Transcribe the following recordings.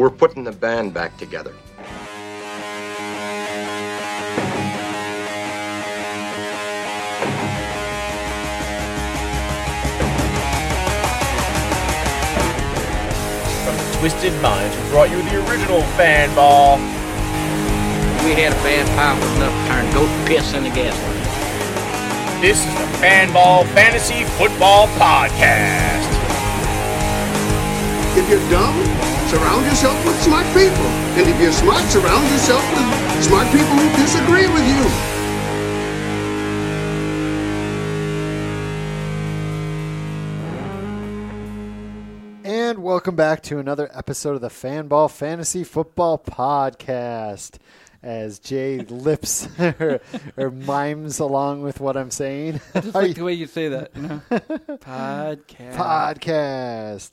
We're putting the band back together. From the Twisted Minds, who brought you the original fan ball. We had a bad power enough to turn goat piss into gasoline. This is the Fanball Fantasy Football Podcast. If you're dumb, surround yourself with smart people. And if you're smart, surround yourself with smart people who disagree with you. And welcome back to another episode of the Fanball Fantasy Football Podcast. As Jay lips or, or mimes along with what I'm saying. Just like the way you say that. You know? Podcast. Podcast.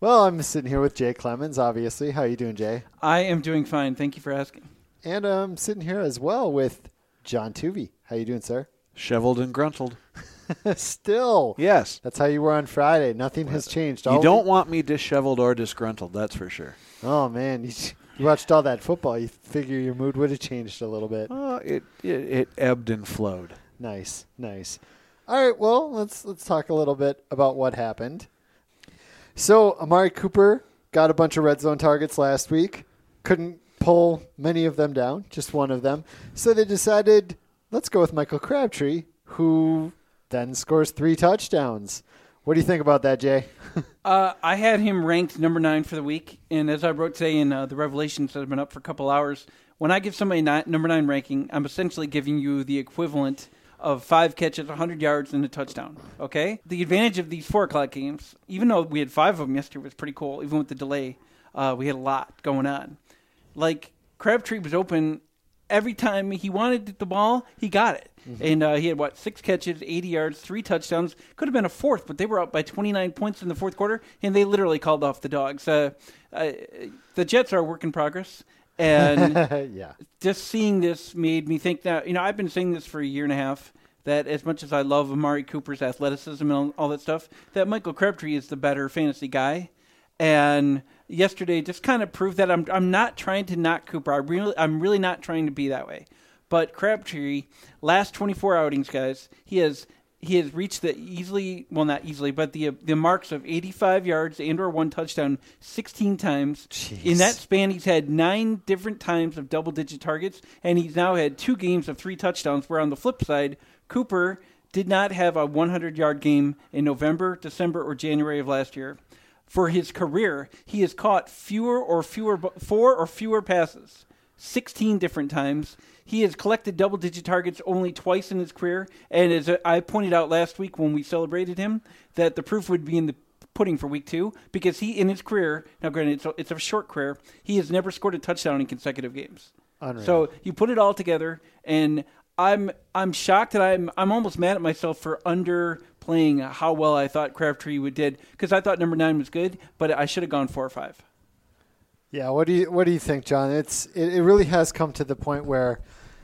Well, I'm sitting here with Jay Clemens, obviously. How are you doing, Jay? I am doing fine. Thank you for asking. And I'm sitting here as well with John Tuvey. How you doing, sir? Shoveled and gruntled. Still. Yes. That's how you were on Friday. Nothing has changed. You don't want me disheveled or disgruntled, that's for sure. Oh man, you, you watched all that football. You figure your mood would have changed a little bit. Uh, it, it it ebbed and flowed. Nice, nice. All right, well, let's let's talk a little bit about what happened. So, Amari Cooper got a bunch of red zone targets last week. Couldn't pull many of them down, just one of them. So they decided, let's go with Michael Crabtree, who then scores three touchdowns. What do you think about that, Jay? Uh, I had him ranked number nine for the week, and as I wrote today in uh, the Revelations that have been up for a couple hours, when I give somebody ni- number nine ranking, I'm essentially giving you the equivalent of five catches, 100 yards, and a touchdown. Okay. The advantage of these four o'clock games, even though we had five of them yesterday, was pretty cool. Even with the delay, uh, we had a lot going on. Like Crabtree was open every time he wanted the ball, he got it. And uh, he had what six catches, 80 yards, three touchdowns. Could have been a fourth, but they were up by 29 points in the fourth quarter, and they literally called off the dogs. Uh, uh, the Jets are a work in progress, and yeah. just seeing this made me think that you know I've been saying this for a year and a half that as much as I love Amari Cooper's athleticism and all, all that stuff, that Michael Crabtree is the better fantasy guy. And yesterday just kind of proved that I'm I'm not trying to knock Cooper. I really I'm really not trying to be that way. But Crabtree, last 24 outings, guys, he has he has reached the easily well not easily, but the uh, the marks of 85 yards and or one touchdown 16 times. In that span, he's had nine different times of double digit targets, and he's now had two games of three touchdowns. Where on the flip side, Cooper did not have a 100 yard game in November, December, or January of last year. For his career, he has caught fewer or fewer four or fewer passes 16 different times. He has collected double digit targets only twice in his career. And as I pointed out last week when we celebrated him, that the proof would be in the pudding for week two because he, in his career, now granted, it's a, it's a short career, he has never scored a touchdown in consecutive games. Unreal. So you put it all together, and I'm I'm shocked that I'm I'm almost mad at myself for underplaying how well I thought Crabtree would did because I thought number nine was good, but I should have gone four or five. Yeah, what do you what do you think, John? It's it, it really has come to the point where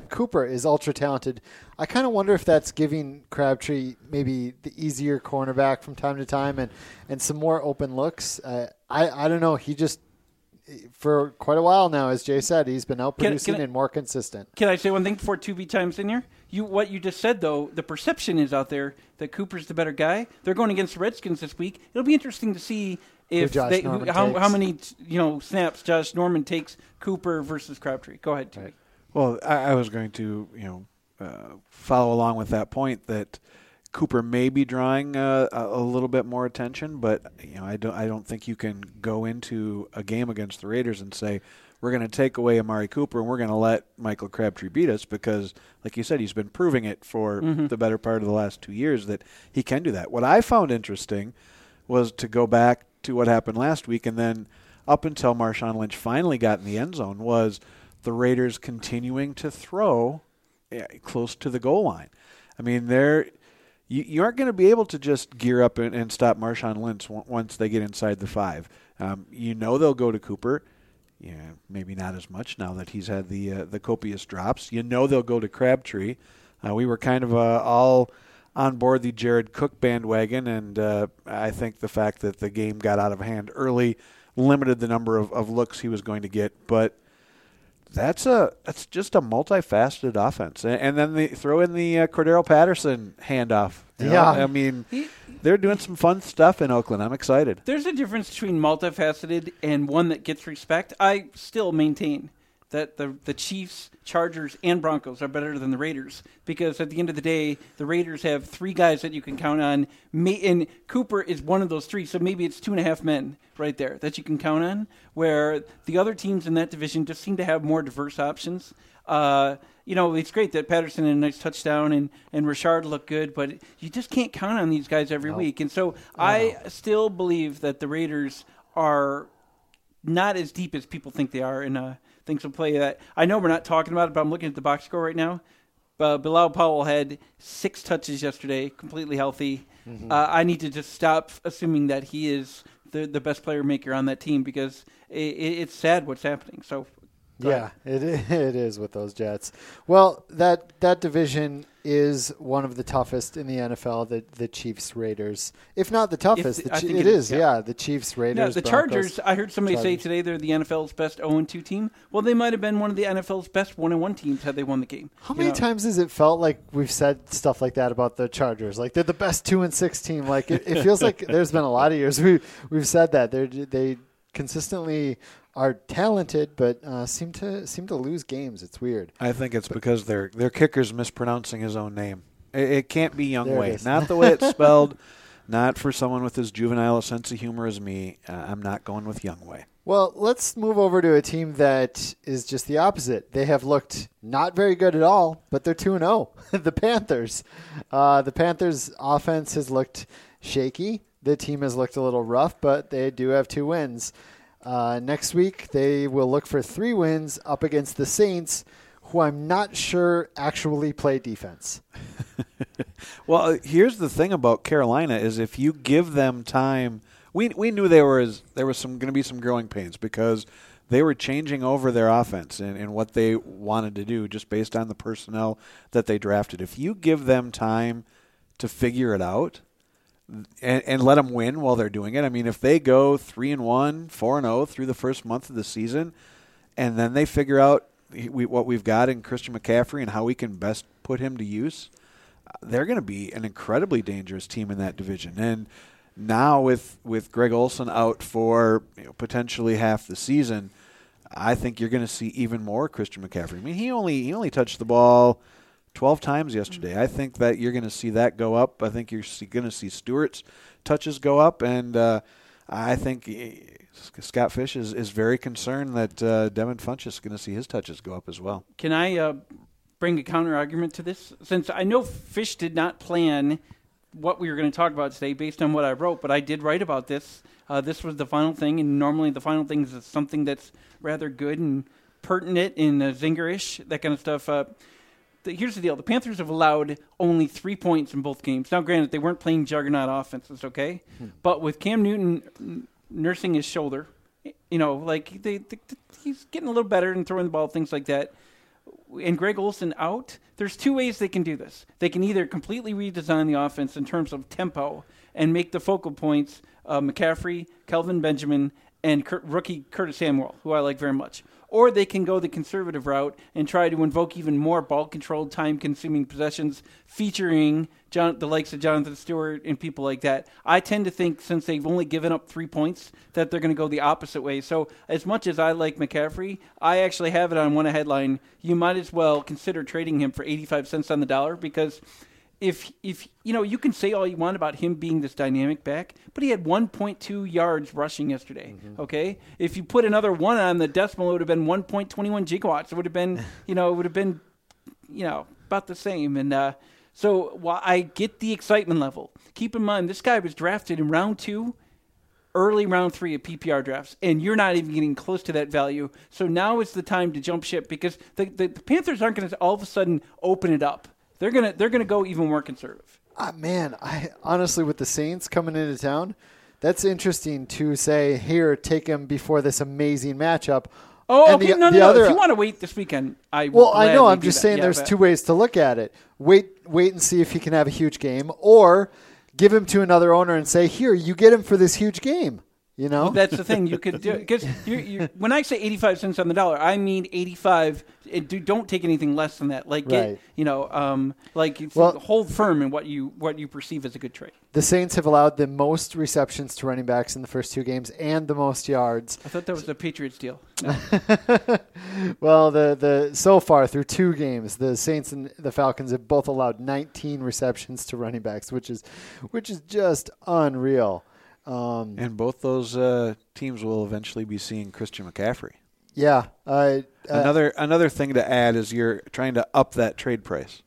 Cooper is ultra talented. I kind of wonder if that's giving Crabtree maybe the easier cornerback from time to time and and some more open looks. Uh, I I don't know. He just for quite a while now, as Jay said, he's been out producing and more consistent. Can I say one thing before Tuvey times in here? You what you just said though, the perception is out there that Cooper's the better guy. They're going against the Redskins this week. It'll be interesting to see if they, how, how many you know snaps Josh Norman takes Cooper versus Crabtree. Go ahead. Tony. Well, I, I was going to, you know, uh, follow along with that point that Cooper may be drawing uh, a, a little bit more attention, but you know, I don't, I don't think you can go into a game against the Raiders and say we're going to take away Amari Cooper and we're going to let Michael Crabtree beat us because, like you said, he's been proving it for the better part of the last two years that he can do that. What I found interesting was to go back to what happened last week and then up until Marshawn Lynch finally got in the end zone was the Raiders continuing to throw close to the goal line. I mean, they're you, you aren't going to be able to just gear up and, and stop Marshawn Lynch on- once they get inside the five. Um, you know they'll go to Cooper. Yeah, maybe not as much now that he's had the uh, the copious drops. You know they'll go to Crabtree. Uh, we were kind of uh, all on board the Jared Cook bandwagon, and uh, I think the fact that the game got out of hand early limited the number of, of looks he was going to get. But that's a that's just a multifaceted offense, and, and then they throw in the uh, Cordarrelle Patterson handoff. you know? Yeah. I mean they're doing some fun stuff in Oakland. I'm excited. There's a difference between multifaceted and one that gets respect. I still maintain that the the Chiefs, Chargers, and Broncos are better than the Raiders because at the end of the day, the Raiders have three guys that you can count on. And Cooper is one of those three, so maybe it's two and a half men right there that you can count on. Where the other teams in that division just seem to have more diverse options. Uh, you know, it's great that Patterson had a nice touchdown and, and Richard looked good, but you just can't count on these guys every week. And so I still believe that the Raiders are not as deep as people think they are, in uh, things will play that. I know we're not talking about it, but I'm looking at the box score right now. Uh, Bilal Powell had six touches yesterday, completely healthy. Uh, I need to just stop assuming that he is the the best player maker on that team because it, it, it's sad what's happening. So, Yeah, it it is with those Jets. Well, that that division is one of the toughest in the NFL. The the Chiefs Raiders, if not the toughest, the I think it it is. Yeah. yeah. the Chiefs Raiders. the Broncos. Chargers, I heard somebody say today they're the NFL's best 0 2 team. Well, they might have been one of the NFL's best 1 1 teams had they won the game. How many know? times has it felt like we've said stuff like that about the Chargers? Like they're the best two and six team. Like it, it feels like there's been a lot of years we we've said that they they consistently are talented, but uh, seem to seem to lose games. It's weird. I think it's because their their kicker's mispronouncing his own name. It, it can't be Young Way, not the way it's spelled. Not for someone with as juvenile a sense of humor as me. Uh, I'm not going with Young Way. Well, let's move over to a team that is just the opposite. They have looked not very good at all, but they're 2 0. the Panthers. Uh, the Panthers' offense has looked shaky. The team has looked a little rough, but they do have two wins. Uh, next week, they will look for three wins up against the Saints, who I'm not sure actually play defense. Well, here's the thing about Carolina is if you give them time, we we knew there was there was some going to be some growing pains because they were changing over their offense and, and what they wanted to do just based on the personnel that they drafted. If you give them time to figure it out and, and let them win while they're doing it, I mean, if they go three and one, four and zero through the first month of the season, and then they figure out we, what we've got in Christian McCaffrey and how we can best put him to use uh, they're going to be an incredibly dangerous team in that division. And now with with Greg Olsen out for you know, potentially half the season, I think you're going to see even more Christian McCaffrey. I mean, he only he only touched the ball 12 times yesterday. I think that you're going to see that go up. I think you're going to see Stewart's touches go up, and uh, I think. eh, Scott Fish is, is very concerned that uh, Devin Funchess is going to see his touches go up as well. Can I uh, bring a counter argument to this? Since I know Fish did not plan what we were going to talk about today based on what I wrote, but I did write about this. Uh, this was the final thing, and normally the final thing is something that's rather good and pertinent and uh, zingerish, that kind of stuff. Uh, the, here's the deal: the Panthers have allowed only three points in both games. Now, granted, they weren't playing juggernaut offenses, okay, but with Cam Newton nursing his shoulder, you know, like they, they, he's getting a little better and throwing the ball, things like that and Greg Olsen out, there's two ways they can do this. They can either completely redesign the offense in terms of tempo and make the focal points uh, McCaffrey, Kelvin Benjamin, and Cur- rookie Curtis Samuel, who I like very much. Or they can go the conservative route and try to invoke even more ball controlled, time consuming possessions featuring John, the likes of Jonathan Stewart and people like that. I tend to think since they've only given up three points that they're going to go the opposite way. So, as much as I like McCaffrey, I actually have it on one headline. You might as well consider trading him for 85 cents on the dollar because if if you know you can say all you want about him being this dynamic back, but he had 1.2 yards rushing yesterday. Okay, if you put another one on the decimal, it would have been 1.21 gigawatts. It would have been you know it would have been you know about the same. And uh, so while I get the excitement level, keep in mind this guy was drafted in round two early round three of PPR drafts, and you're not even getting close to that value. So now is the time to jump ship because the, the, the Panthers aren't going to all of a sudden open it up. They're gonna they're gonna go even more conservative. Ah, man, I honestly with the Saints coming into town, that's interesting to say here. Take him before this amazing matchup. Oh, And okay, the- no, the no, no. other- If you want to wait this weekend, I Well, I know. I'm just that. saying Yeah, there's but- two ways to look at it. Wait, wait and see if he can have a huge game, or give him to another owner and say, "Here, you get him for this huge game." You know, Well, that's the thing. You could do because when I say eighty-five cents on the dollar, I mean eighty-five. It, do, don't take anything less than that. Like, get, Right. you know, um, like Well- hold firm in what you what you perceive as a good trade. the Saints have allowed the most receptions to running backs in the first two games and the most yards. I thought that was a Patriots deal. No. Well, the the so far through two games, the Saints and the Falcons have both allowed 19 receptions to running backs, which is which is just unreal. Um, And both those uh, teams will eventually be seeing Christian McCaffrey. Yeah, uh, Another another thing to add is you're trying to up that trade price.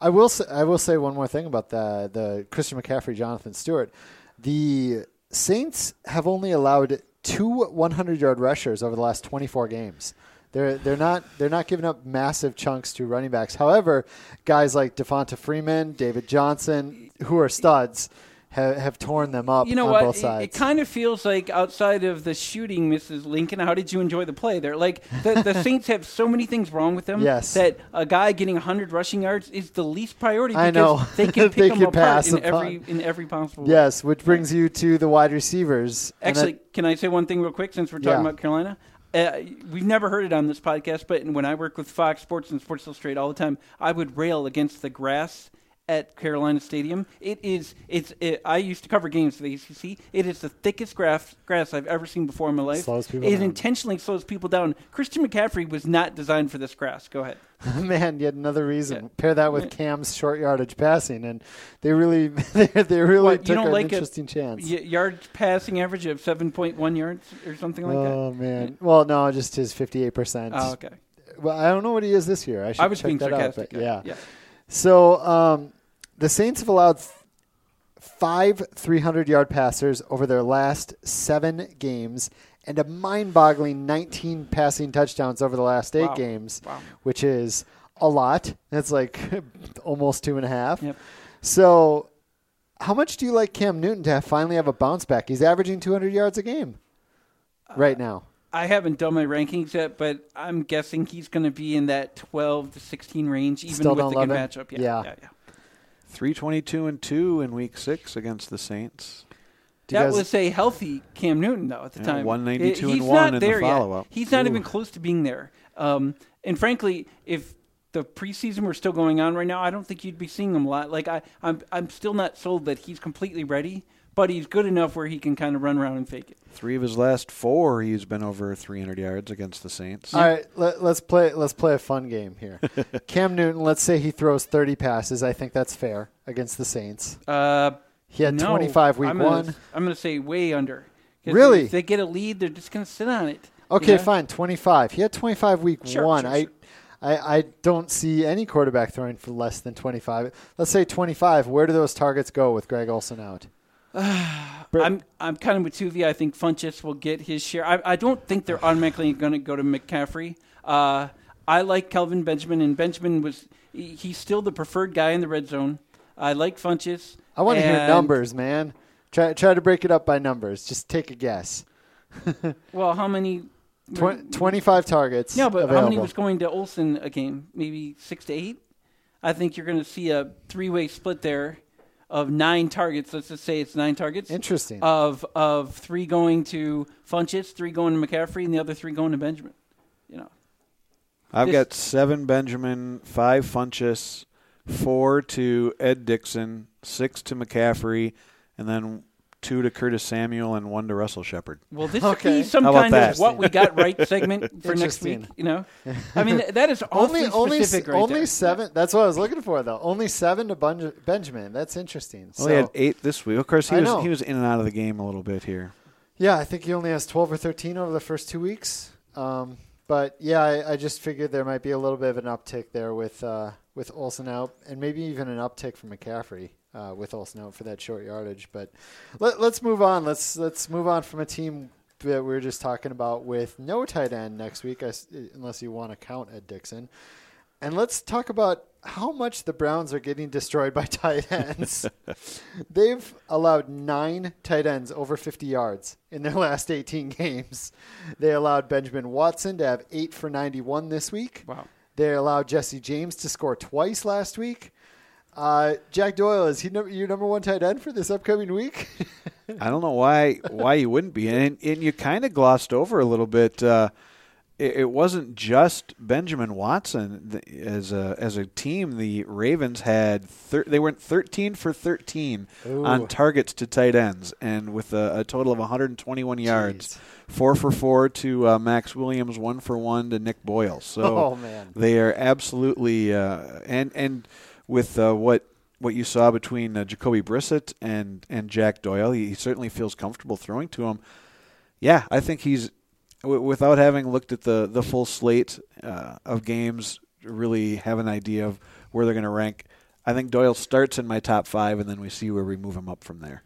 I will say, I will say one more thing about the the Christian McCaffrey, Jonathan Stewart. The Saints have only allowed two 100 yard rushers over the last 24 games. They're they're not they're not giving up massive chunks to running backs. However, guys like Devonta Freeman, David Johnson, who are studs, have, have torn them up You know on what? both It- sides. It, kind of feels like outside of the shooting, Mrs. Lincoln. How did you enjoy the play there? Like the, the Saints have so many things wrong with them. Yes. That a guy getting 100 rushing yards is the least priority. I know. they can pick They them can apart pass in upon- every in every possible. way. yes, which brings you to the wide receivers. Actually, that- can I say one thing real quick since we're talking Yeah. about Carolina? Uh, we've never heard it on this podcast, but when I work with Fox Sports and Sports Illustrated all the time, I would rail against the grass at Carolina Stadium. It is it's it, I used to cover games for the ACC. It is the thickest grass grass I've ever seen before in my life. Slows people it down. intentionally slows people down. Christian McCaffrey was not designed for this grass. Go ahead. Man, yet another reason. Yeah. Pair that with Cam's short yardage passing, and they really, they, they really What, took you don't an like a interesting chance. Y- yard passing average of 7.1 yards or something like oh that. Oh man. Well, no, just his fifty-eight percent. Oh, okay. Well, I don't know what he is this year. I should I was check being that sarcastic. out. But yeah. yeah. So um, the Saints have allowed five 300-yard passers over their last seven games, and a mind-boggling 19 passing touchdowns over the last eight Wow. games, Wow. which is a lot. That's like almost two and a half. Yep. So, how much do you like Cam Newton to have finally have a bounce back? He's averaging 200 yards a game Uh, right now. I haven't done my rankings yet, but I'm guessing he's going to be in that 12 to 16 range, even Still with the good him? matchup. Yeah. Yeah, yeah, yeah. Three twenty two and two in week six against the Saints. Do That guys- was a healthy Cam Newton, though, at the Yeah, time. 192 He- and he's one not in the follow-up. He's not Ooh. even close to being there. Um, and frankly, if the preseason were still going on right now, I don't think you'd be seeing him a lot. Like I, I'm, I'm still not sold that he's completely ready, but he's good enough where he can kind of run around and fake it. Three of his last four, he's been over three hundred yards against the Saints. All right, let, let's play. Let's play a fun game here. Cam Newton. Let's say he throws 30 passes. I think that's fair against the Saints. Uh, He had no, 25 week I'm gonna, one. I'm going to say way under. Really? If they get a lead, they're just going to sit on it. you Okay, know? fine. 25. He had 25 week Sure, one. sure, I, sure. I, I don't see any quarterback throwing for less than 25. Let's say 25. Where do those targets go with Greg Olsen out? I'm I'm kind of with Tuvey. I think Funchess will get his share. I, I don't think they're automatically going to go to McCaffrey. Uh, I like Kelvin Benjamin, and Benjamin was he- he's still the preferred guy in the red zone. I like Funchess. I want to hear numbers, man. Try try to break it up by numbers. Just take a guess. Well, how many? Twen- 25 targets. No, but how many was going to Olsen a game? Maybe six to eight. I think you're going to see a three-way split there of nine targets. Let's just say it's nine targets. Interesting. Of of three going to Funchess, three going to McCaffrey, and the other three going to Benjamin. You know. I've This- got seven Benjamin, five Funchess, four to Ed Dickson, six to McCaffrey, and then two to Curtis Samuel and one to Russell Shepard. Well, this Okay. be some kind that? of what we got right segment for next week. You know, I mean that is only awfully only right only there. seven. That's what I was looking for, though. Only seven to Bunj- Benjamin. That's interesting. Well, so, he had eight this week. Of course, he I was know. he was in and out of the game a little bit here. Yeah, I think he only has 12 or 13 over the first two weeks. Um, but yeah, I, I just figured there might be a little bit of an uptick there with uh, with Olsen out, and maybe even an uptick from McCaffrey uh, with Olsen out for that short yardage. But let, let's move on. Let's let's move on from a team that we were just talking about with no tight end next week, unless you want to count Ed Dickson. And let's talk about how much the Browns are getting destroyed by tight ends. They've allowed nine tight ends over 50 yards in their last 18 games. They allowed Benjamin Watson to have eight for 91 this week. Wow. They allowed Jesse James to score twice last week. Uh, Jack Doyle is he num- your number one tight end for this upcoming week? I don't know why why you wouldn't be, and and you kind of glossed over a little bit. Uh, it, it wasn't just Benjamin Watson as a as a team. The Ravens had thir- they went thirteen for thirteen Ooh. on targets to tight ends, and with a, a total of 121 yards, four for four to uh, Maxx Williams, one for one to Nick Boyle. So Oh, man. they are absolutely uh, and and with uh, what what you saw between uh, Jacoby Brissett and and Jack Doyle, he, he certainly feels comfortable throwing to him. Yeah, I think he's w- without having looked at the the full slate uh, of games, really have an idea of where they're going to rank. I think Doyle starts in my top five, and then we see where we move him up from there.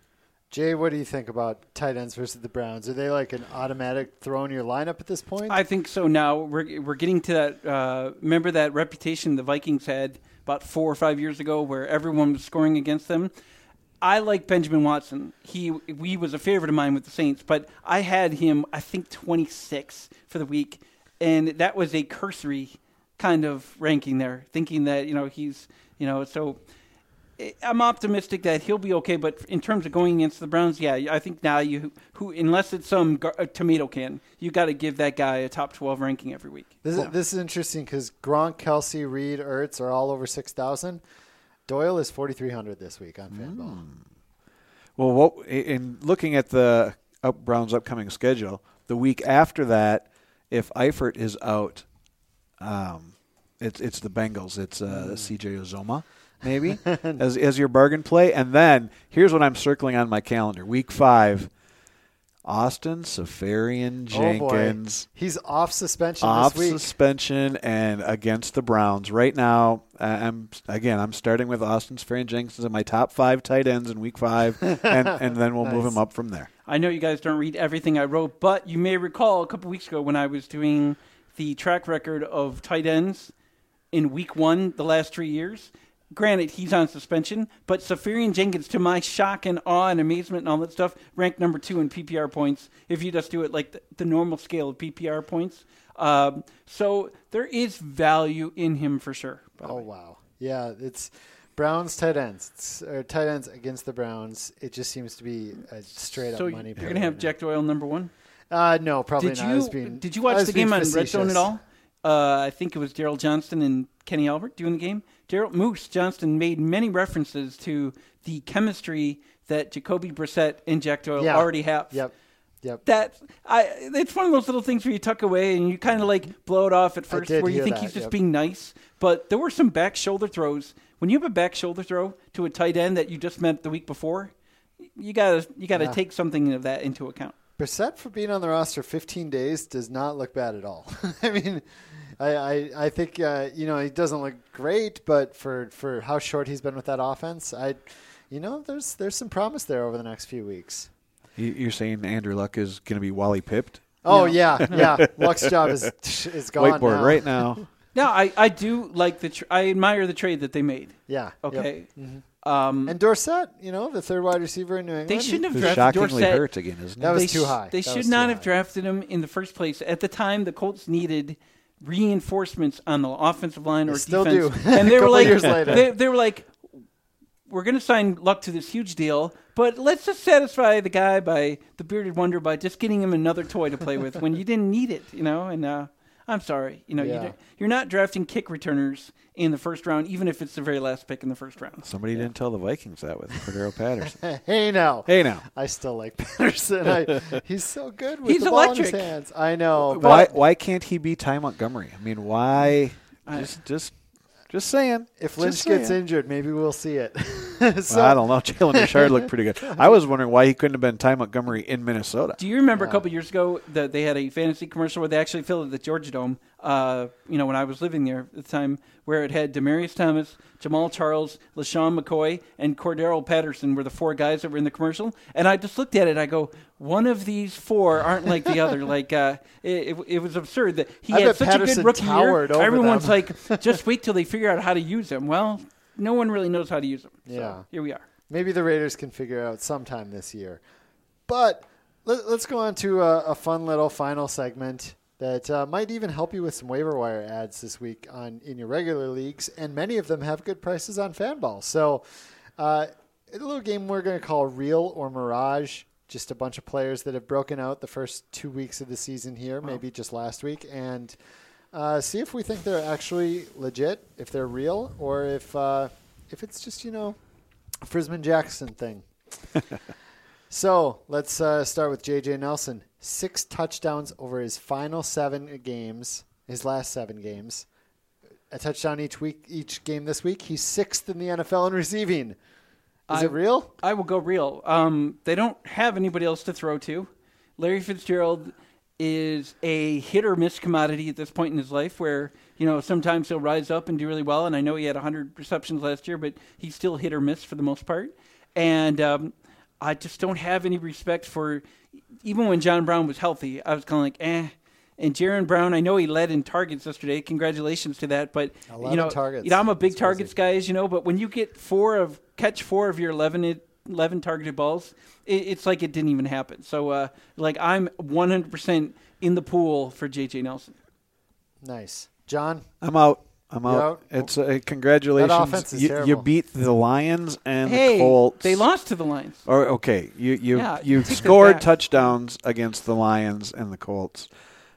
Jay, what do you think about tight ends versus the Browns? Are they like an automatic throw in your lineup at this point? I think so. Now we're we're getting to that. Uh, remember that reputation the Vikings had about four or five years ago, where everyone was scoring against them. I like Benjamin Watson. He he was a favorite of mine with the Saints, but I had him I think 26 for the week, and that was a cursory kind of ranking there, thinking that you know he's you know so. I- I'm optimistic that he'll be okay, but in terms of going against the Browns, yeah, I think now you who unless it's some gar- tomato can, you got to give that guy a top 12 ranking every week. This, is, this is interesting because Gronk, Kelce, Reed, Ertz are all over 6,000. Doyle is 4,300 this week on Fanball. Well, what in looking at the up Browns' upcoming schedule, the week after that, if Eifert is out, um, it's it's the Bengals. It's uh, C.J. Uzomah, maybe as as your bargain play. And then here's what I'm circling on my calendar: Week five, Austin Safarian Oh, boy. Jenkins. He's off suspension off this week. suspension and against the Browns. Right now, uh, I'm again. I'm starting with Austin Seferian-Jenkins in my top five tight ends in Week Five, and and then we'll move him up from there. I know you guys don't read everything I wrote, but you may recall a couple weeks ago when I was doing the track record of tight ends in week one the last three years. Granted, he's on suspension, but Seferian-Jenkins, to my shock and awe and amazement and all that stuff, ranked number two in PPR points if you just do it like the, the normal scale of PPR points. Um, so there is value in him for sure. Oh wow, yeah, it's Browns tight ends it's, or tight ends against the Browns. It just seems to be a straight So up money. you're going to have Jack Doyle number one? Uh, no, probably did not. You being- did you watch the game on Red Zone at all? Uh, I think it was Daryl Johnston and Kenny Albert doing the game. Daryl Moose Johnston made many references to the chemistry that Jacoby Brissett and Jack Doyle Yeah. already have. Yep, yep. That I, it's one of those little things where you tuck away and you kind of like blow it off at first, where you think that, he's just yep. being nice. But there were some back shoulder throws. When you have a back shoulder throw to a tight end that you just met the week before, you gotta you gotta Yeah. take something of that into account. Brissett for being on the roster 15 days does not look bad at all. I mean, I I, I think uh, you know he doesn't look great, but for, for how short he's been with that offense, I, you know, there's there's some promise there over the next few weeks. You- You're saying Andrew Luck is going to be Wally pipped? Oh yeah, yeah. Luck's job is is gone Whiteboard now. right now. No, I, I do like the tr- I admire the trade that they made. Yeah. yep. Okay. Um, And Dorsett, you know, the third wide receiver in New England. they shouldn't have Who's drafted shockingly Dorsett. hurt again, isn't That was they too high. They That should was too not have drafted him in the first place. At the time, the Colts needed reinforcements on the offensive line They or still defense, do. and they were like. They, they were like, we're going to sign Luck to this huge deal, but let's just satisfy the guy by the bearded wonder by just getting him another toy to play with when you didn't need it, you know. And uh, I'm sorry, you know, Yeah. you, you're not drafting kick returners in the first round, even if it's the very last pick in the first round. Somebody didn't tell the Vikings that with Cordarrelle Patterson. hey now. hey now, I still like Patterson. I, he's so good with He's the ball in electric. his hands. I know. why But why can't he be Ty Montgomery? I mean, why? Just just just saying. if Just Lynch gets injured, maybe we'll see it. Well, so, I don't know. Jalen Richard looked pretty good. I was wondering why he couldn't have been Ty Montgomery in Minnesota. Do you remember a couple years ago that they had a fantasy commercial where they actually filled at the Georgia Dome? Uh, you know, when I was living there at the time, where it had Demaryius Thomas, Jamaal Charles, LeSean McCoy, and Cordarrelle Patterson were the four guys that were in the commercial. And I just looked at it. I go, one of these four aren't like the other. Like uh, it, it, it was absurd that he I had bet such a good rookie year. Everyone's them. like, just wait till they figure out how to use him. Well, no one really knows how to use them. So Yeah. here we are. maybe the Raiders can figure it out sometime this year. But let, let's go on to a, a fun little final segment. that uh, might even help you with some waiver wire ads this week on in your regular leagues, and many of them have good prices on Fanball. So, uh, a little game we're going to call Real or Mirage. Just a bunch of players that have broken out the first two weeks of the season here, maybe just last week, and uh, see if we think they're actually legit, if they're real, or if uh, if it's just you know a Frisman Jackson thing. so let's uh, start with JJ Nelson. Six touchdowns over his final seven games, his last seven games. A touchdown each week, each game this week. He's sixth in the NFL in receiving. Is I- it real? I will go real. Um, they don't have anybody else to throw to. Larry Fitzgerald is a hit or miss commodity at this point in his life where, you know, sometimes he'll rise up and do really well. And I know he had 100 receptions last year, but he's still hit or miss for the most part. And um, I just don't have any respect for, even when John Brown was healthy, I was kind of like, eh. And Jaron Brown, I know he led in targets yesterday. Congratulations to that. But you know, targets. you know, I'm a big That's targets crazy. guys, you know. But when you get four of catch four of your 11, it- 11 targeted balls, it, it's like it didn't even happen. So, uh, like, I'm 100% in the pool for JJ Nelson. Nice, John. I'm out. I'm out. out? It's uh, congratulations. That offense is you, terrible. you beat the Lions and hey, the Colts. they lost to the Lions. Or okay, you you Yeah, you scored touchdowns against the Lions and the Colts.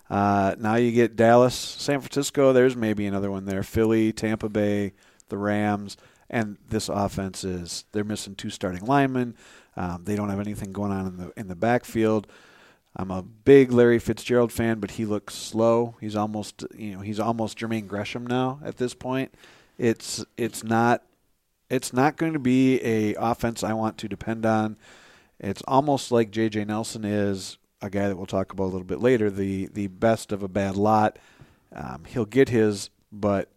Uh, now you get Dallas, San Francisco. There's maybe another one there. Philly, Tampa Bay, the Rams, and this offense is they're missing two starting linemen. Um, they don't have anything going on in the in the backfield. I'm a big Larry Fitzgerald fan, but he looks slow. He's almost you know he's almost Jermaine Gresham now at this point. It's it's not it's not going to be a offense I want to depend on. It's almost like J.J. Nelson is a guy that we'll talk about a little bit later. The the best of a bad lot. Um, he'll get his, but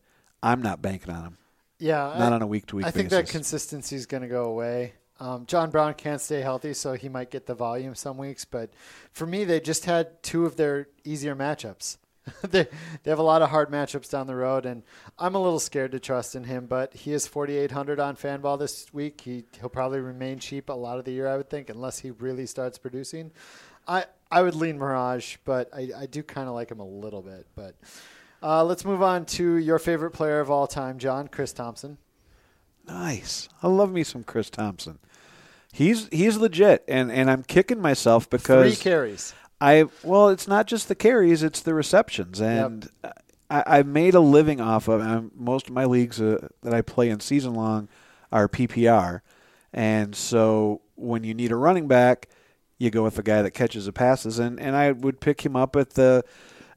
I'm not banking on him. Yeah, Not I- on a week to week I think basis. that consistency is going to go away. Um, John Brown can't stay healthy, so he might get the volume some weeks. But for me, they just had two of their easier matchups. they they have a lot of hard matchups down the road, and I'm a little scared to trust in him. But he is 4,800 on Fanball this week. He he'll probably remain cheap a lot of the year, I would think, unless he really starts producing. I I would lean Mirage, but I, I do kind of like him a little bit. But uh, let's move on to your favorite player of all time, John, Chris Thompson. Nice. I love me some Chris Thompson. He's he's legit, and, and I'm kicking myself because Three carries. I well, it's not just the carries; it's the receptions, and I, I made a living off of. And most of my leagues uh, that I play in season long are PPR, and so when you need a running back, you go with the guy that catches the passes, and and I would pick him up at the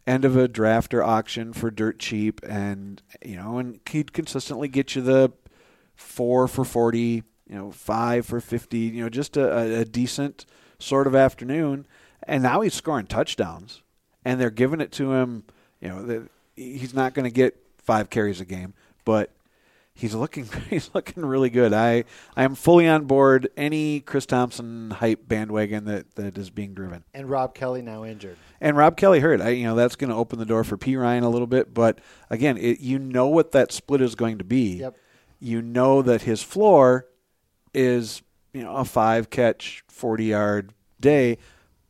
end of a draft or auction for dirt cheap, and you know, and he'd consistently get you the four for forty, you know, five for fifty, you know, just a, a- decent sort of afternoon. And now he's scoring touchdowns, and they're giving it to him. You know, he's not going to get five carries a game, but he's looking he's looking really good. I I am fully on board any Chris Thompson hype bandwagon that, that is being driven. And Rob Kelley now injured. And Rob Kelley hurt. I, you know that's going to open the door for Perine a little bit, but again, it, you know what that split is going to be. Yep. You know that his floor is you know a five catch, forty yard day,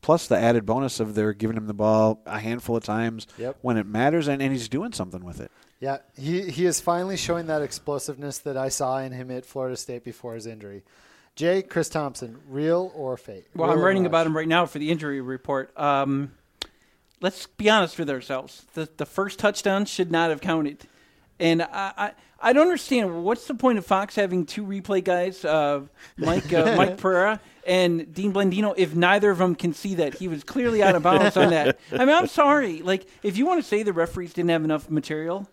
plus the added bonus of they're giving him the ball a handful of times Yep. when it matters, and, and he's doing something with it. Yeah, he he is finally showing that explosiveness that I saw in him at Florida State before his injury. Jay, Chris Thompson, real or fake? Well, I'm writing about him right now for the injury report. Um, let's be honest with ourselves. The the first touchdown should not have counted, and I I, I don't understand what's the point of Fox having two replay guys, uh, Mike uh, Mike Pereira and Dean Blandino, if neither of them can see that he was clearly out of bounds on that. I mean, I'm sorry. Like, if you want to say the referees didn't have enough material,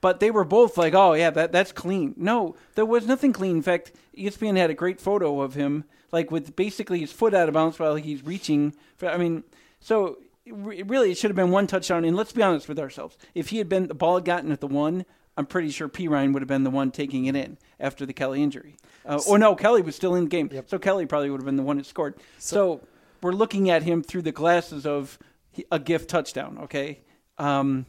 but they were both like, "Oh yeah, that that's clean." No, there was nothing clean. In fact, ESPN had a great photo of him, like with basically his foot out of bounds while he's reaching. For, I mean, so really, it should have been one touchdown. And let's be honest with ourselves: if he had been the ball had gotten at the one, I'm pretty sure Perine would have been the one taking it in after the Kelley injury. Uh, or no, Kelley was still in the game, so Kelley probably would have been the one that scored. So, we're looking at him through the glasses of a gift touchdown. Okay. Um,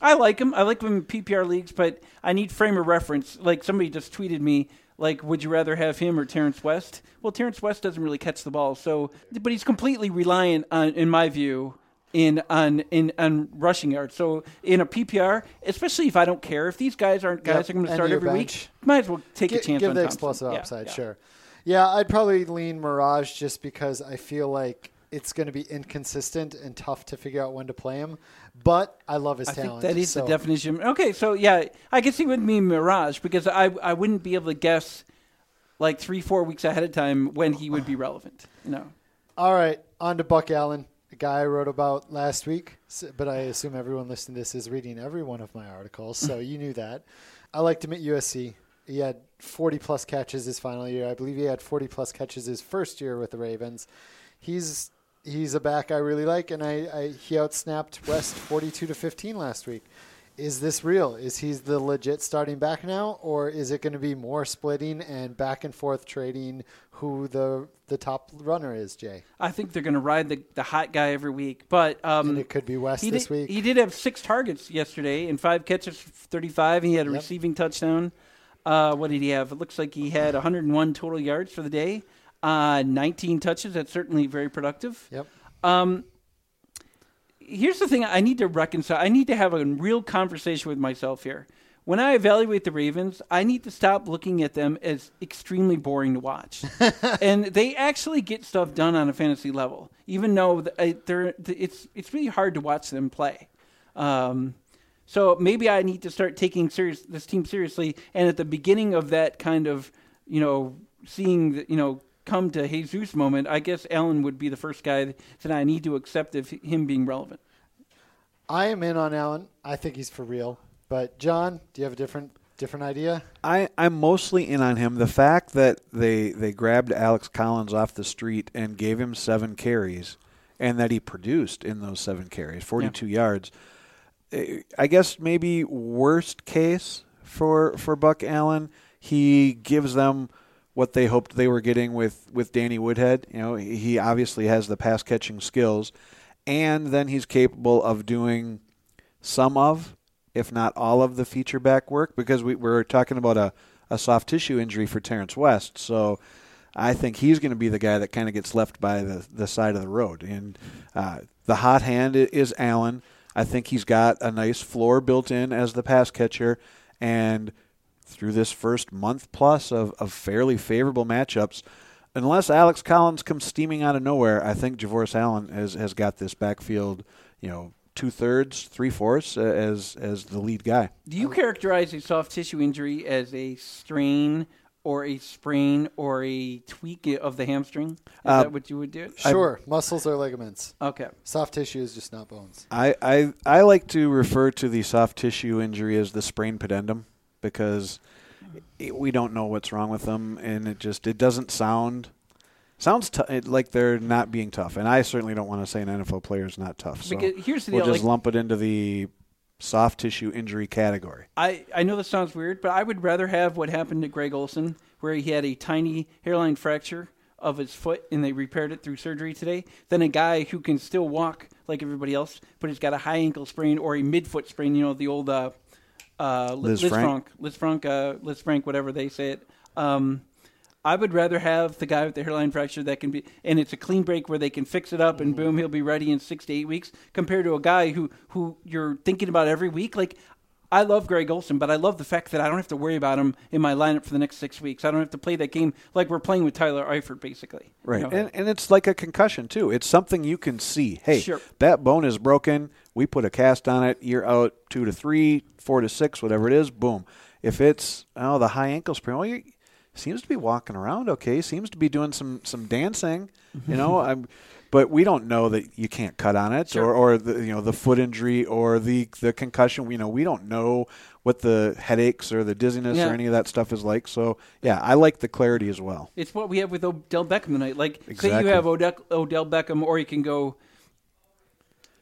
I like him. I like him in PPR leagues, but I need frame of reference. Like somebody just tweeted me, like, would you rather have him or Terrence West? Well, Terrence West doesn't really catch the ball, so but he's completely reliant on, in my view, in on in on rushing yards. So in a PPR, especially if I don't care if these guys aren't guys Yep, are going to start every week, might as well take Gi- a chance give on the Thompson. explosive Yeah, upside, yeah. sure. Yeah, I'd probably lean Mirage just because I feel like it's going to be inconsistent and tough to figure out when to play him. But I love his I think talent. that is so- the definition. Okay, so yeah, I guess he would mean Mirage because I I wouldn't be able to guess like three four weeks ahead of time when he would be relevant. No. All right, on to Buck Allen, a guy I wrote about last week. But I assume everyone listening to this is reading every one of my articles, so you knew that. I liked him at USC. He had 40 plus catches his final year. I believe he had 40 plus catches his first year with the Ravens. He's he's a back I really like, and I, I he outsnapped West 42 to 15 last week. Is this real? Is he the legit starting back now, or is it going to be more splitting and back and forth trading who the the top runner is, Jay? I think they're going to ride the, the hot guy every week, but um, And it could be West he this did, week. He did have six targets yesterday and five catches, for 35. He had a Yep. receiving touchdown. Uh, what did he have? It looks like he had 101 total yards for the day, uh, 19 touches. That's certainly very productive. Yep. Um, here's the thing I need to reconcile. I need to have a real conversation with myself here. When I evaluate the Ravens, I need to stop looking at them as extremely boring to watch. and they actually get stuff done on a fantasy level, even though they're, it's it's really hard to watch them play. Um, so maybe I need to start taking serious this team seriously. And at the beginning of that kind of, you know, seeing the, you know come to Jesus moment, I guess Allen would be the first guy that I need to accept of him being relevant. I am in on Allen. I think he's for real. But John, do you have a different different idea? I, I'm mostly in on him. The fact that they they grabbed Alex Collins off the street and gave him seven carries, and that he produced in those seven carries, 42 yards. eh, I guess maybe worst case for for Buck Allen, he gives them what they hoped they were getting with with Danny Woodhead. You know, he obviously has the pass catching skills, and then he's capable of doing some of, if not all of, the feature back work because we, we're talking about a, a soft tissue injury for Terrence West. So I think he's going to be the guy that kind of gets left by the, the side of the road. And uh, the hot hand is Allen. I think he's got a nice floor built in as the pass catcher. And through this first month plus of, of fairly favorable matchups, unless Alex Collins comes steaming out of nowhere, I think Javoris Allen has, has got this backfield, you know, two thirds, three fourths uh, as as the lead guy. Do you characterize a soft tissue injury as a strain or a sprain or a tweak of the hamstring? Is Uh, that what you would do? Sure. Muscles or ligaments. Okay. Soft tissue is just not bones. I, I I like to refer to the soft tissue injury as the sprain pudendum because it, we don't know what's wrong with them, and it just it doesn't sound sounds t- it, like they're not being tough. And I certainly don't want to say an NFL player is not tough. So Because here's the we'll deal, just like- lump it into the soft tissue injury category. I, I know this sounds weird, but I would rather have what happened to Greg Olsen, where he had a tiny hairline fracture of his foot and they repaired it through surgery today, than a guy who can still walk like everybody else, but he's got a high ankle sprain or a midfoot sprain. You know, the old uh, uh, Liz Liz, Frank. Frank, Lisfranc, uh, Lisfranc, whatever they say it. Um, I would rather have the guy with the hairline fracture that can be, and it's a clean break where they can fix it up and boom, he'll be ready in six to eight weeks, compared to a guy who who you're thinking about every week. Like, I love Greg Olsen, but I love the fact that I don't have to worry about him in my lineup for the next six weeks. I don't have to play that game like we're playing with Tyler Eifert, basically. You Right. know? And and it's like a concussion too. It's something you can see. Hey, Sure. that bone is broken. We put a cast on it. You're out 2 to 3, 4 to 6, whatever it is. Boom. If it's oh the high ankle sprain, well, you seems to be walking around okay. Seems to be doing some some dancing, you mm-hmm. know. I'm but we don't know that you can't cut on it Sure. or or the you know the foot injury or the the concussion, you know, we don't know what the headaches or the dizziness Yeah. or any of that stuff is like. So, yeah, I like the clarity as well. It's what we have with Odell Beckham tonight. Like, say you have Odell, Odell Beckham, or you can go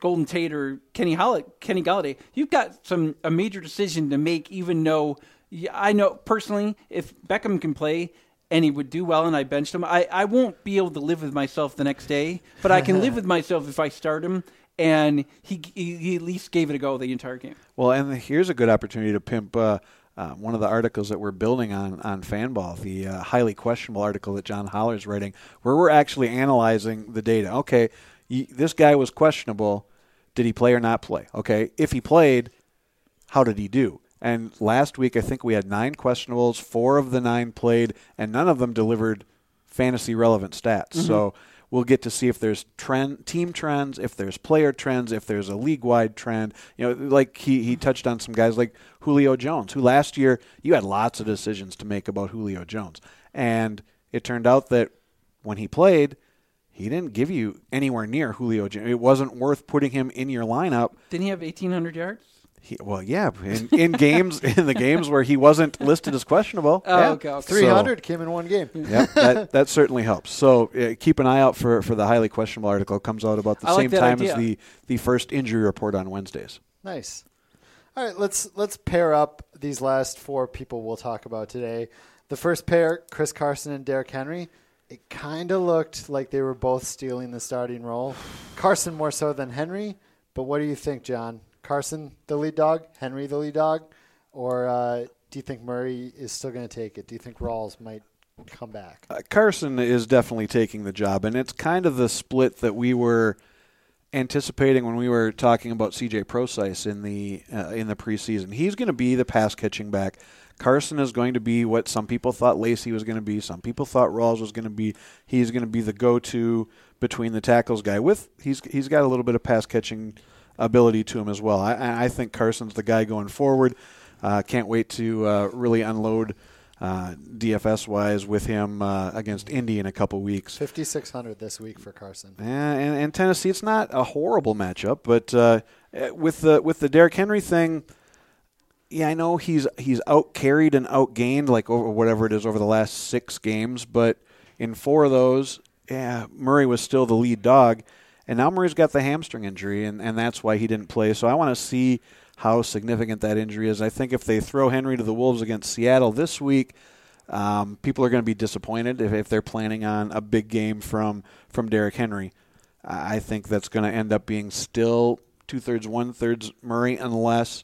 Golden Tate or Kenny Holl- Kenny Golladay. You've got some a major decision to make. Even though I know personally, if Beckham can play and he would do well, and I benched him, I, I won't be able to live with myself the next day. But I can live with myself if I start him. And he, he he at least gave it a go the entire game. Well, and here's a good opportunity to pimp uh, uh, one of the articles that we're building on on Fanball, the uh, highly questionable article that John Holler is writing, where we're actually analyzing the data. Okay, y this guy was questionable. Did he play or not play? Okay. If he played, how did he do? And last week, I think we had nine questionables. Four of the nine played, and none of them delivered fantasy relevant stats. So mm-hmm. we'll get to see if there's trend, team trends, if there's player trends, if there's a league wide trend. You know, like he, he touched on some guys like Julio Jones, who last year you had lots of decisions to make about Julio Jones. And it turned out that when he played, he didn't give you anywhere near Julio Jones. It wasn't worth putting him in your lineup. Didn't he have 1,800 yards? He, well, yeah, in, in games in the games where he wasn't listed as questionable. Oh, yeah. okay, okay. Three hundred came in one game. yeah, that, that certainly helps. So uh, keep an eye out for, for the highly questionable article. It comes out about the I same that time as the, the first injury report on Wednesdays. Nice. All right, let's let's pair up these last four people we'll talk about today. The first pair, Chris Carson and Derrick Henry. It kind of looked like they were both stealing the starting role. Carson more so than Henry, but what do you think, John? Carson the lead dog, Henry the lead dog, or uh, do you think Murray is still going to take it? Do you think Rawls might come back? Uh, Carson is definitely taking the job, and it's kind of the split that we were anticipating when we were talking about CJ Prosise in the uh, in the preseason. He's going to be the pass catching back. Carson is going to be what some people thought Lacy was going to be. Some people thought Rawls was going to be. He's going to be the go-to between the tackles guy. With he's he's got a little bit of pass catching ability to him as well. I, I think Carson's the guy going forward. Uh, can't wait to uh, really unload uh, DFS wise with him uh, against Indy in a couple weeks. 5600 this week for Carson. Yeah, and, and Tennessee, it's not a horrible matchup, but uh, with the with the Derrick Henry thing, yeah, I know he's he's out carried and out gained like over whatever it is over the last six games, but in four of those, yeah, Murray was still the lead dog, and now Murray's got the hamstring injury, and, and that's why he didn't play. So I want to see how significant that injury is. I think if they throw Henry to the Wolves against Seattle this week, um, people are going to be disappointed if, if they're planning on a big game from from Derrick Henry. I think that's going to end up being still two thirds, one thirds Murray, unless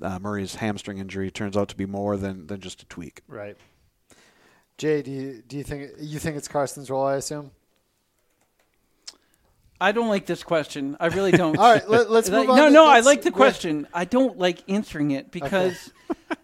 uh, Murray's hamstring injury turns out to be more than, than just a tweak. Right. Jay, do you do you think you think it's Carson's role? I assume. I don't like this question. I really don't. All right, let, us move on. no, no, I let's- like the question. I don't like answering it because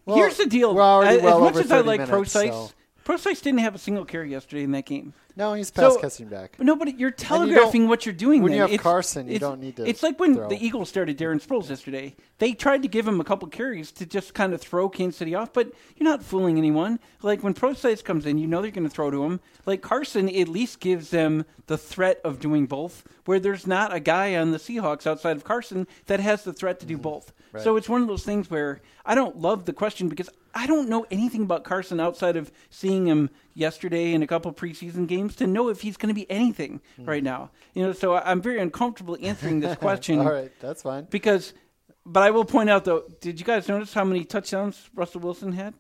Well, here's the deal. we're already as, well as much over as I like minutes, Prosise, so- Prosise didn't have a single carry yesterday in that game. No, he's pass So- catching back. But no, but you're telegraphing don't- what you're doing. when then. you have It's- Carson, you it's- don't need to It's like when throw. the Eagles started Darren Sproles yesterday. They tried to give him a couple carries to just kind of throw Kansas City off, but you're not fooling anyone. Like when Prosise comes in, you know they're going to throw to him. Like Carson at least gives them the threat of doing both, where there's not a guy on the Seahawks outside of Carson that has the threat to do mm-hmm. both. So it's one of those things where I don't love the question because I don't know anything about Carson outside of seeing him yesterday in a couple preseason games to know if he's going to be anything right now. You know, so I- I'm very uncomfortable answering this question All right, that's fine. because. But I will point out though, did you guys notice how many touchdowns Russell Wilson had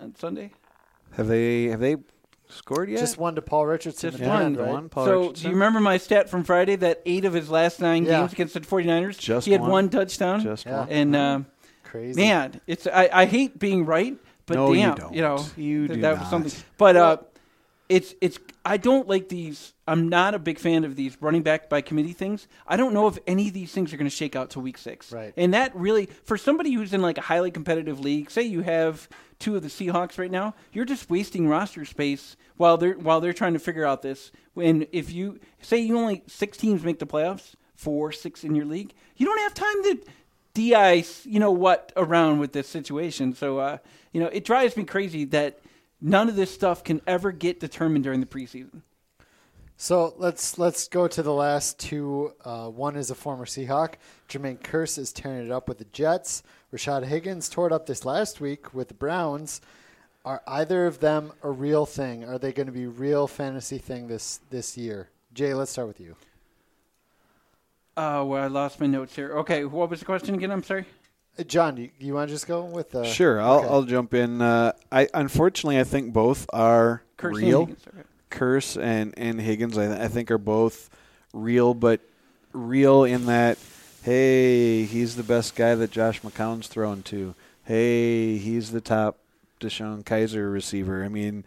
on Sunday? Have they have they scored yet? Just one to Paul Richardson. Just at one. end, right? one, Paul so, Richardson? do you remember my stat from Friday that eight of his last nine Yeah. games against the 49ers, Just he had one? one, touchdown? Just Yeah. one. And um, Crazy. man, it's I, I hate being right, but No, you don't. know, You th- do that not. was something. But uh, it's it's I don't like these. I'm not a big fan of these running back by committee things. I don't know if any of these things are going to shake out to week six. Right. And that really, for somebody who's in like a highly competitive league, say you have two of the Seahawks right now, you're just wasting roster space while they're while they're trying to figure out this. When if you say you only six teams make the playoffs, four, six in your league, you don't have time to de-ice, you know what, around with this situation. So, uh, you know, it drives me crazy that none of this stuff can ever get determined during the preseason. So let's let's go to the last two. Uh, one is a former Seahawk. Jermaine Kearse is tearing it up with the Jets. Rashard Higgins tore it up this last week with the Browns. Are either of them a real thing? Are they going to be real fantasy thing this this year? Jay, let's start with you. Uh, well, I lost my notes here. Okay, what was the question again? I'm sorry. Uh, John, do you, you want to just go with? Uh, Sure, I'll, okay. I'll jump in. Uh, I unfortunately I think both are Kirk real. Higgins, okay. Kearse and and Higgins I, I think are both real, but real in that hey he's the best guy that Josh McCown's thrown to. Hey, he's the top DeShone Kizer receiver. I mean,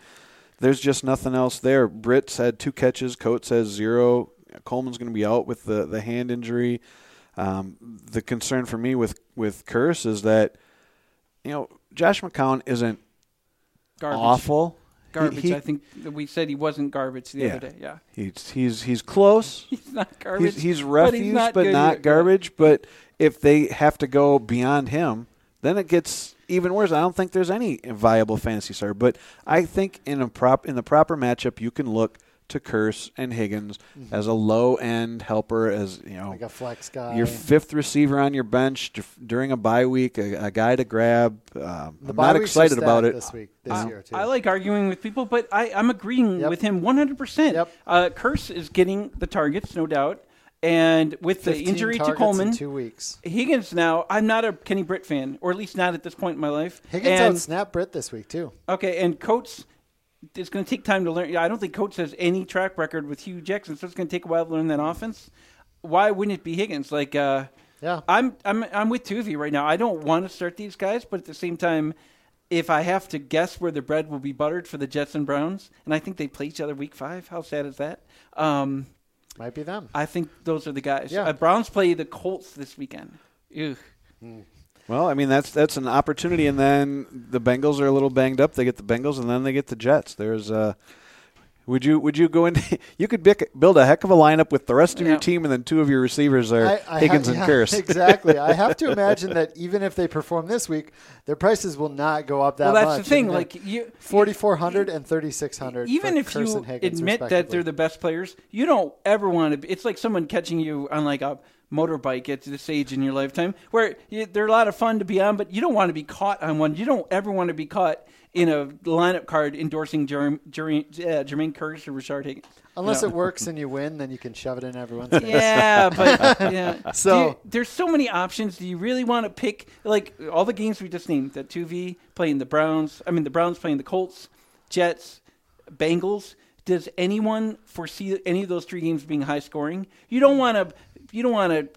there's just nothing else there. Britt's had two catches. Coates has zero. Coleman's going to be out with the the hand injury. Um, the concern for me with with Kearse is that you know Josh McCown isn't Garbage. awful. He- Garbage. he- I think we said he wasn't garbage the Yeah. other day. Yeah. He's he's he's close. He's not garbage. He's, he's but refuse, he's not but not garbage. But if they have to go beyond him, then it gets even worse. I don't think there's any viable fantasy starter. But I think in a prop in the proper matchup, you can look to Kearse and Higgins as a low end helper, as you know, Mm-hmm. like a flex guy. your fifth receiver on your bench d- during a bye week, a, a guy to grab. Um, The I'm not excited about it. this week, this I, year too. I like arguing with people, but I, I'm agreeing Yep. with him 100%. Yep. Uh, Kearse is getting the targets, no doubt. And with the injury to Coleman, in two weeks. Higgins now, I'm not a Kenny Britt fan, or at least not at this point in my life. Higgins and, out snap Britt this week too. Okay, and Coates, it's going to take time to learn. I don't think Coates has any track record with Hue Jackson, so it's going to take a while to learn that offense. Why wouldn't it be Higgins? Like, uh, Yeah. I'm I'm I'm with Tuvey right now. I don't want to start these guys, but at the same time, if I have to guess where the bread will be buttered for the Jets and Browns, and I think they play each other week five. How sad is that? Um, Might be them. I think those are the guys. Yeah. Uh, Browns play the Colts this weekend. Ugh. Well, I mean that's that's an opportunity, and then the Bengals are a little banged up. They get the Bengals, and then they get the Jets. There's uh would you would you go into you could bic- build a heck of a lineup with the rest of your team, and then two of your receivers are I- I Higgins ha- and yeah, Kearse. exactly. I have to imagine that even if they perform this week, their prices will not go up that well, much. that's the thing. I mean, Like you, forty four hundred and thirty six hundred. even if Kearse you Higgins, admit that they're the best players, you don't ever want to. Be, it's like someone catching you on like a motorbike at this age in your lifetime, where you, they're a lot of fun to be on, but you don't want to be caught on one. You don't ever want to be caught in a lineup card endorsing Jermaine, Jermaine, yeah, Jermaine Kearse or Richard Higgins. unless No. it works and you win, then you can shove it in everyone's face. Yeah, but yeah. So- you- there's so many options. Do you really want to pick like all the games we just named? That two V playing the Browns. I mean, the Browns playing the Colts, Jets, Bengals. Does anyone foresee any of those three games being high scoring? You don't want to. You don't want to.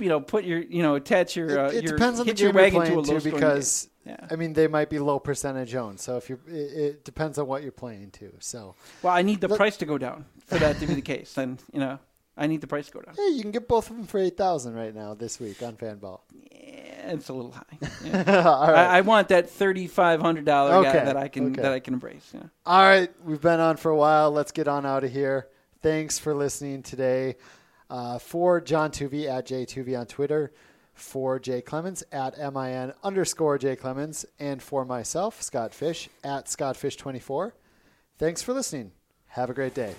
You know, put your you know attach your. Uh, it, it your, depends on the game you're wagon to a playing low too, because. Yeah. I mean they might be low percentage owned. So if you, it, it depends on what you're playing too. So Well, I need the Let- price to go down for that to be the case. Then you know, I need the price to go down. hey, you can get both of them for eight thousand right now this week on Fanball. Yeah, it's a little high. Yeah. All right. I, I want that thirty-five hundred dollar Okay, guy that I can okay. that I can embrace. Yeah. All right, we've been on for a while. Let's get on out of here. Thanks for listening today. Uh, for John Tuvey at J Tuvey on Twitter, for Jay Clemens at min underscore J Clemens, and for myself, Scott Fish at Scott Fish 24. Thanks for listening. Have a great day.